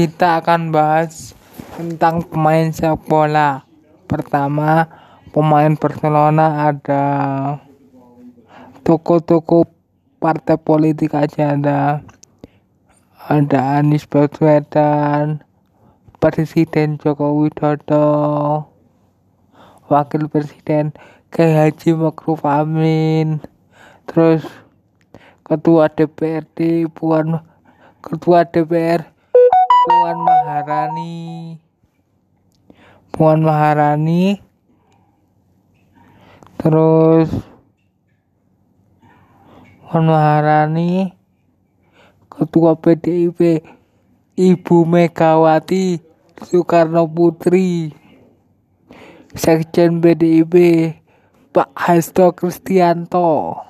kita akan bahas tentang pemain sepak bola. Pertama, pemain Barcelona ada toko-toko partai politik aja ada ada Anies Baswedan, Presiden Joko Widodo, Wakil Presiden Kiai Haji Ma'ruf Amin, terus Ketua DPRD Puan Ketua DPR Puan Maharani. Puan Maharani. Terus Puan Maharani Ketua PDIP Ibu Megawati Soekarno Putri Sekjen PDIP Pak Hasto Kristianto